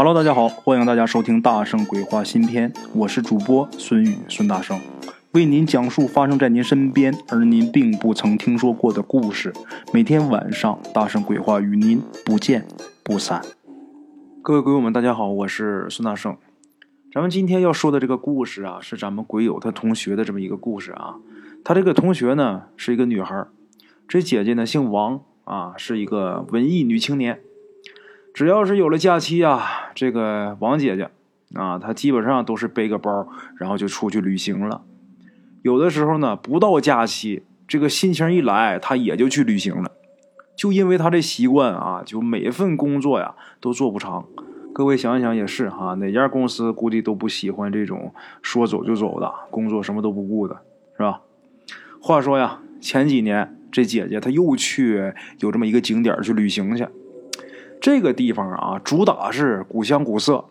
Hello，大家好，欢迎大家收听《大圣鬼话》新篇，我是主播孙宇孙大圣，为您讲述发生在您身边而您并不曾听说过的故事。每天晚上，《大圣鬼话》与您不见不散。各位鬼友们，大家好，我是孙大圣。咱们今天要说的这个故事啊，是咱们鬼友他同学的这么一个故事啊。他这个同学呢是一个女孩，这姐姐呢姓王啊，是一个文艺女青年。只要是有了假期啊，这个王姐姐啊，她基本上都是背个包，然后就出去旅行了。有的时候呢，不到假期，这个心情一来，她也就去旅行了。就因为她这习惯啊，就每份工作呀都做不长。各位想一想也是哈，哪家公司估计都不喜欢这种说走就走的工作，什么都不顾的，是吧？话说呀，前几年这姐姐她又去有这么一个景点去旅行去。这个地方啊，主打是古香古色，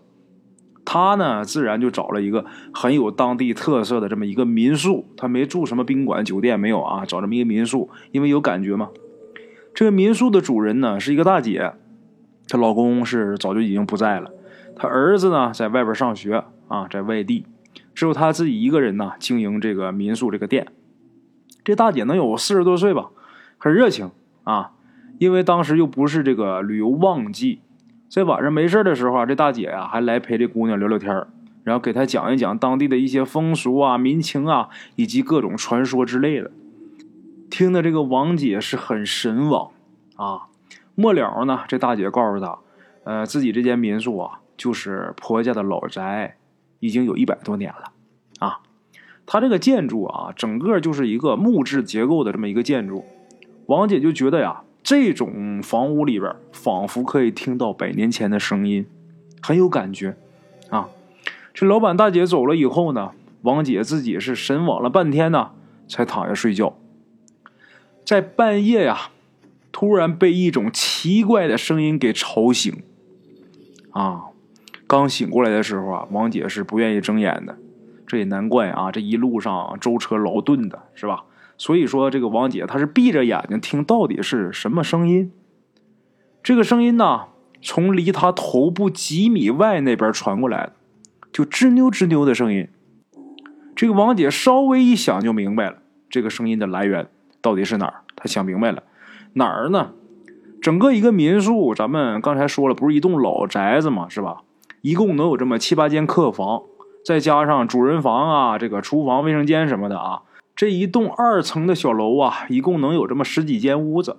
他呢自然就找了一个很有当地特色的这么一个民宿，他没住什么宾馆酒店没有啊，找这么一个民宿，因为有感觉嘛。这个民宿的主人呢是一个大姐，她老公是早就已经不在了，她儿子呢在外边上学啊，在外地，只有她自己一个人呢经营这个民宿这个店。这大姐能有四十多岁吧，很热情啊。因为当时又不是这个旅游旺季，在晚上没事的时候啊，这大姐呀还来陪这姑娘聊聊天然后给她讲一讲当地的一些风俗啊、民情啊，以及各种传说之类的。听的这个王姐是很神往啊。末了呢，这大姐告诉她，呃，自己这间民宿啊，就是婆家的老宅，已经有一百多年了啊。她这个建筑啊，整个就是一个木质结构的这么一个建筑。王姐就觉得呀。这种房屋里边，仿佛可以听到百年前的声音，很有感觉啊！这老板大姐走了以后呢，王姐自己是神往了半天呢，才躺下睡觉。在半夜呀，突然被一种奇怪的声音给吵醒啊！刚醒过来的时候啊，王姐是不愿意睁眼的，这也难怪啊，这一路上舟车劳顿的是吧？所以说，这个王姐她是闭着眼睛听，到底是什么声音？这个声音呢，从离她头部几米外那边传过来的，就吱扭吱扭的声音。这个王姐稍微一想就明白了，这个声音的来源到底是哪儿？她想明白了，哪儿呢？整个一个民宿，咱们刚才说了，不是一栋老宅子嘛，是吧？一共能有这么七八间客房，再加上主人房啊，这个厨房、卫生间什么的啊。这一栋二层的小楼啊，一共能有这么十几间屋子。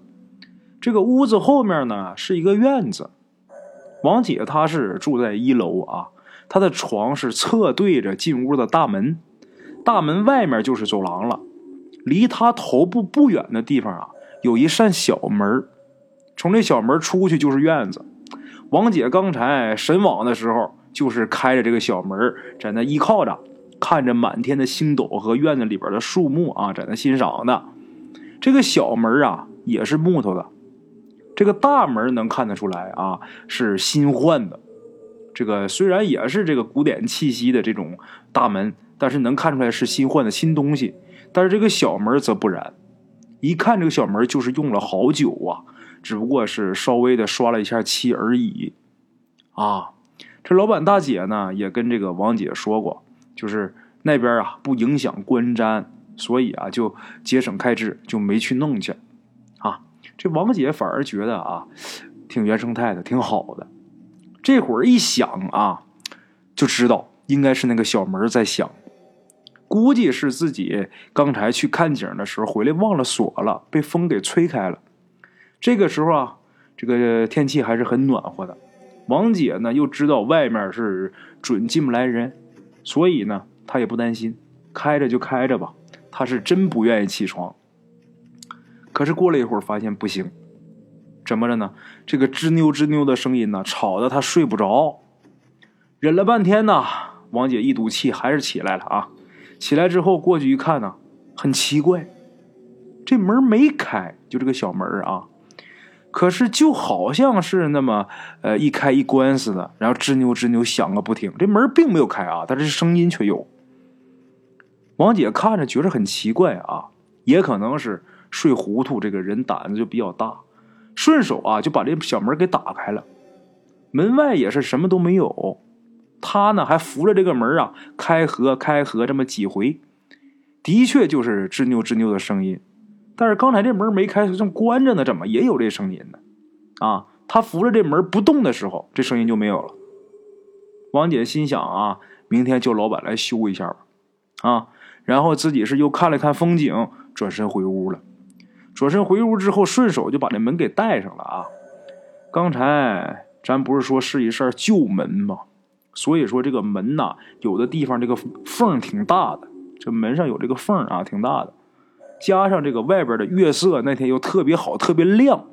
这个屋子后面呢是一个院子。王姐她是住在一楼啊，她的床是侧对着进屋的大门，大门外面就是走廊了。离她头部不远的地方啊，有一扇小门从这小门出去就是院子。王姐刚才神往的时候，就是开着这个小门在那依靠着。看着满天的星斗和院子里边的树木啊，在那欣赏呢。这个小门啊也是木头的，这个大门能看得出来啊是新换的。这个虽然也是这个古典气息的这种大门，但是能看出来是新换的新东西。但是这个小门则不然，一看这个小门就是用了好久啊，只不过是稍微的刷了一下漆而已。啊，这老板大姐呢也跟这个王姐说过。就是那边啊不影响观瞻，所以啊就节省开支，就没去弄去。啊，这王姐反而觉得啊挺原生态的，挺好的。这会儿一想啊，就知道应该是那个小门在响，估计是自己刚才去看景的时候回来忘了锁了，被风给吹开了。这个时候啊，这个天气还是很暖和的。王姐呢又知道外面是准进不来人。所以呢，他也不担心，开着就开着吧。他是真不愿意起床。可是过了一会儿，发现不行，怎么着呢？这个吱扭吱扭的声音呢，吵得他睡不着。忍了半天呢，王姐一赌气，还是起来了啊。起来之后过去一看呢，很奇怪，这门没开，就这个小门啊。可是就好像是那么，呃，一开一关似的，然后吱扭吱扭响个不停。这门并没有开啊，但是声音却有。王姐看着觉得很奇怪啊，也可能是睡糊涂，这个人胆子就比较大，顺手啊就把这小门给打开了。门外也是什么都没有。他呢还扶着这个门啊，开合开合这么几回，的确就是吱扭吱扭的声音。但是刚才这门没开，正关着呢，怎么也有这声音呢？啊，他扶着这门不动的时候，这声音就没有了。王姐心想啊，明天叫老板来修一下吧。啊，然后自己是又看了看风景，转身回屋了。转身回屋之后，顺手就把这门给带上了啊。刚才咱不是说是一扇旧门吗？所以说这个门呐，有的地方这个缝挺大的，这门上有这个缝啊，挺大的。加上这个外边的月色那天又特别好，特别亮。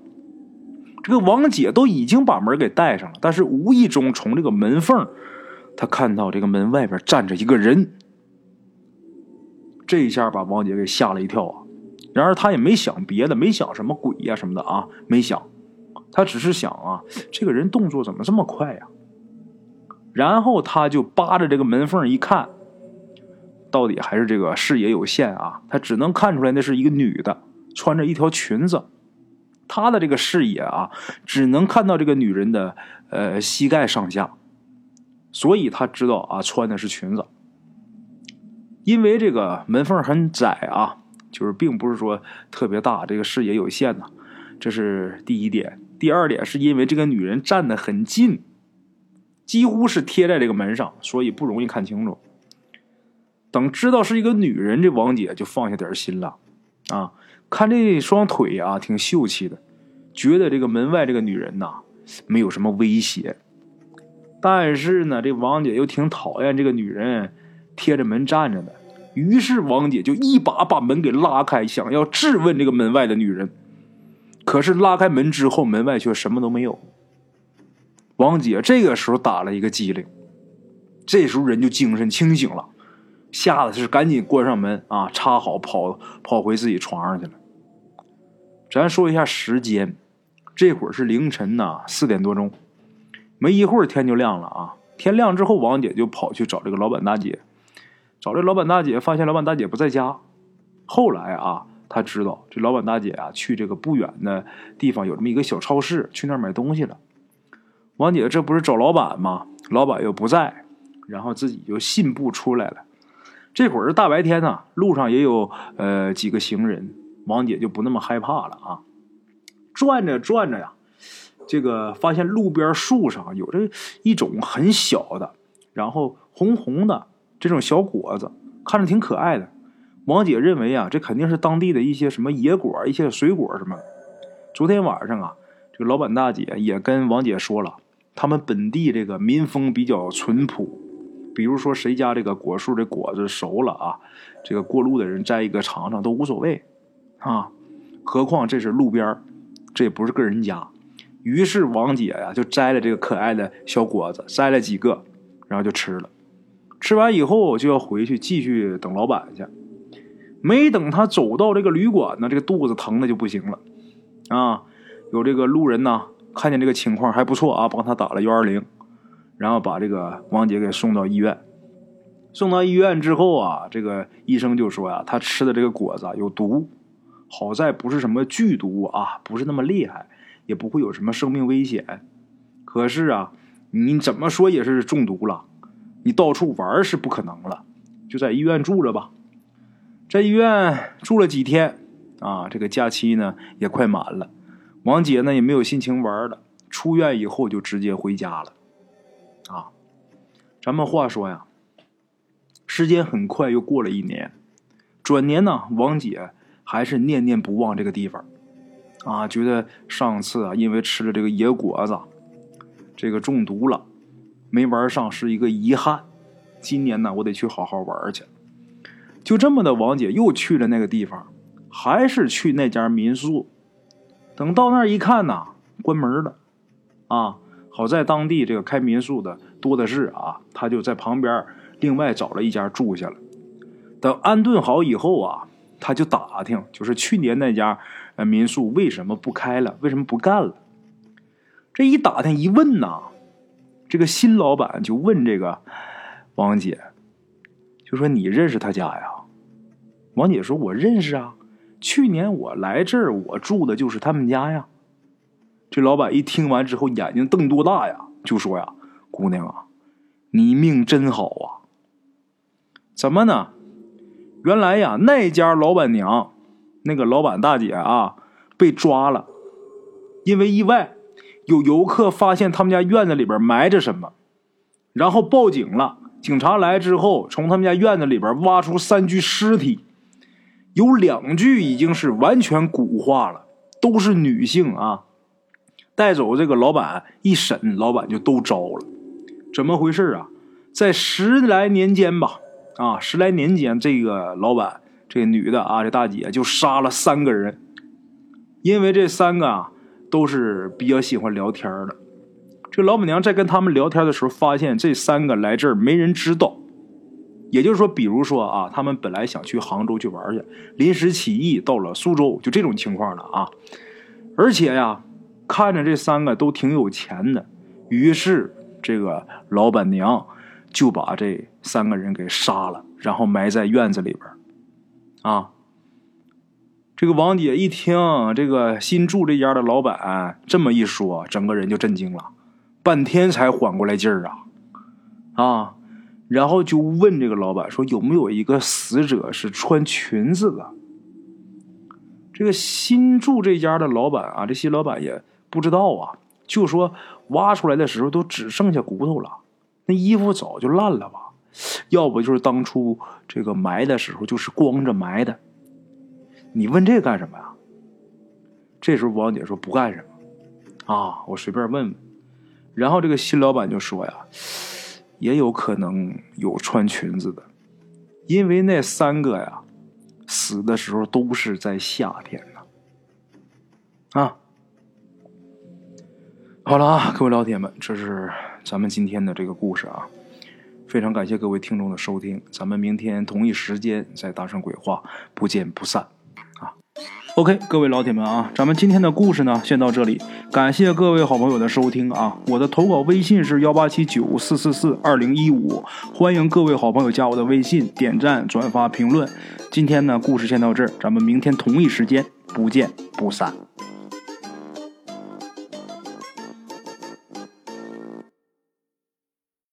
这个王姐都已经把门给带上了，但是无意中从这个门缝，她看到这个门外边站着一个人。这一下把王姐给吓了一跳啊！然而她也没想别的，没想什么鬼呀什么的啊，没想，她只是想啊，这个人动作怎么这么快呀？然后他就扒着这个门缝一看，到底还是这个视野有限啊，他只能看出来那是一个女的，穿着一条裙子。他的这个视野啊，只能看到这个女人的呃膝盖上下，所以他知道啊穿的是裙子。因为这个门缝很窄啊，就是并不是说特别大，这个视野有限呐，这是第一点。第二点是因为这个女人站得很近。几乎是贴在这个门上，所以不容易看清楚。等知道是一个女人，这王姐就放下点心了。啊，看这双腿啊，挺秀气的，觉得这个门外这个女人呐，没有什么威胁。但是呢，这王姐又挺讨厌这个女人贴着门站着的，于是王姐就一把把门给拉开，想要质问这个门外的女人。可是拉开门之后，门外却什么都没有。王姐这个时候打了一个激灵，这时候人就精神清醒了，吓得是赶紧关上门啊，插好跑跑回自己床上去了。咱说一下时间，这会儿是凌晨呢四点多钟，没一会儿天就亮了啊。天亮之后，王姐就跑去找这个老板大姐，找这老板大姐，发现老板大姐不在家。后来啊，她知道这老板大姐啊去这个不远的地方有这么一个小超市，去那儿买东西了。王姐这不是找老板吗？老板又不在，然后自己就信步出来了。这会儿大白天呢，路上也有呃几个行人，王姐就不那么害怕了啊。转着转着呀，这个发现路边树上有着一种很小的，然后红红的这种小果子，看着挺可爱的。王姐认为啊，这肯定是当地的一些什么野果、一些水果什么。昨天晚上啊，这个老板大姐也跟王姐说了。他们本地这个民风比较淳朴，比如说谁家这个果树这果子熟了啊，这个过路的人摘一个尝尝都无所谓，啊，何况这是路边这也不是个人家。于是王姐呀就摘了这个可爱的小果子，摘了几个，然后就吃了。吃完以后就要回去继续等老板去。没等他走到这个旅馆呢，这个肚子疼的就不行了，啊，有这个路人呢。看见这个情况还不错啊，帮他打了幺二零，然后把这个王姐给送到医院。送到医院之后啊，这个医生就说呀，他吃的这个果子有毒，好在不是什么剧毒啊，不是那么厉害，也不会有什么生命危险。可是啊，你怎么说也是中毒了，你到处玩是不可能了，就在医院住着吧。在医院住了几天啊，这个假期呢也快满了。王姐呢也没有心情玩了，出院以后就直接回家了。啊，咱们话说呀，时间很快又过了一年，转年呢，王姐还是念念不忘这个地方，啊，觉得上次啊因为吃了这个野果子，这个中毒了，没玩上是一个遗憾。今年呢，我得去好好玩去。就这么的，王姐又去了那个地方，还是去那家民宿。等到那儿一看呢，关门了，啊，好在当地这个开民宿的多的是啊，他就在旁边另外找了一家住下了。等安顿好以后啊，他就打听，就是去年那家呃民宿为什么不开了，为什么不干了？这一打听一问呐，这个新老板就问这个王姐，就说你认识他家呀？王姐说，我认识啊。去年我来这儿，我住的就是他们家呀。这老板一听完之后，眼睛瞪多大呀？就说呀：“姑娘啊，你命真好啊！怎么呢？原来呀，那家老板娘，那个老板大姐啊，被抓了，因为意外，有游客发现他们家院子里边埋着什么，然后报警了。警察来之后，从他们家院子里边挖出三具尸体，有两具已经是完全骨化了，都是女性啊。”带走这个老板一审，老板就都招了。怎么回事啊？在十来年间吧，啊，十来年间，这个老板，这个女的啊，这大姐就杀了三个人。因为这三个啊，都是比较喜欢聊天的。这老板娘在跟他们聊天的时候，发现这三个来这儿没人知道。也就是说，比如说啊，他们本来想去杭州去玩去，临时起意到了苏州，就这种情况了啊。而且呀。看着这三个都挺有钱的，于是这个老板娘就把这三个人给杀了，然后埋在院子里边啊，这个王姐一听这个新住这家的老板这么一说，整个人就震惊了，半天才缓过来劲儿啊啊！然后就问这个老板说：“有没有一个死者是穿裙子的？”这个新住这家的老板啊，这新老板也。不知道啊，就说挖出来的时候都只剩下骨头了，那衣服早就烂了吧？要不就是当初这个埋的时候就是光着埋的。你问这干什么呀？这时候王姐说不干什么啊，我随便问问。然后这个新老板就说呀，也有可能有穿裙子的，因为那三个呀死的时候都是在夏天呢。啊。好了啊，各位老铁们，这是咱们今天的这个故事啊，非常感谢各位听众的收听，咱们明天同一时间再大圣鬼话不见不散啊。OK，各位老铁们啊，咱们今天的故事呢先到这里，感谢各位好朋友的收听啊。我的投稿微信是幺八七九四四四二零一五，欢迎各位好朋友加我的微信点赞转发评论。今天呢故事先到这儿，咱们明天同一时间不见不散。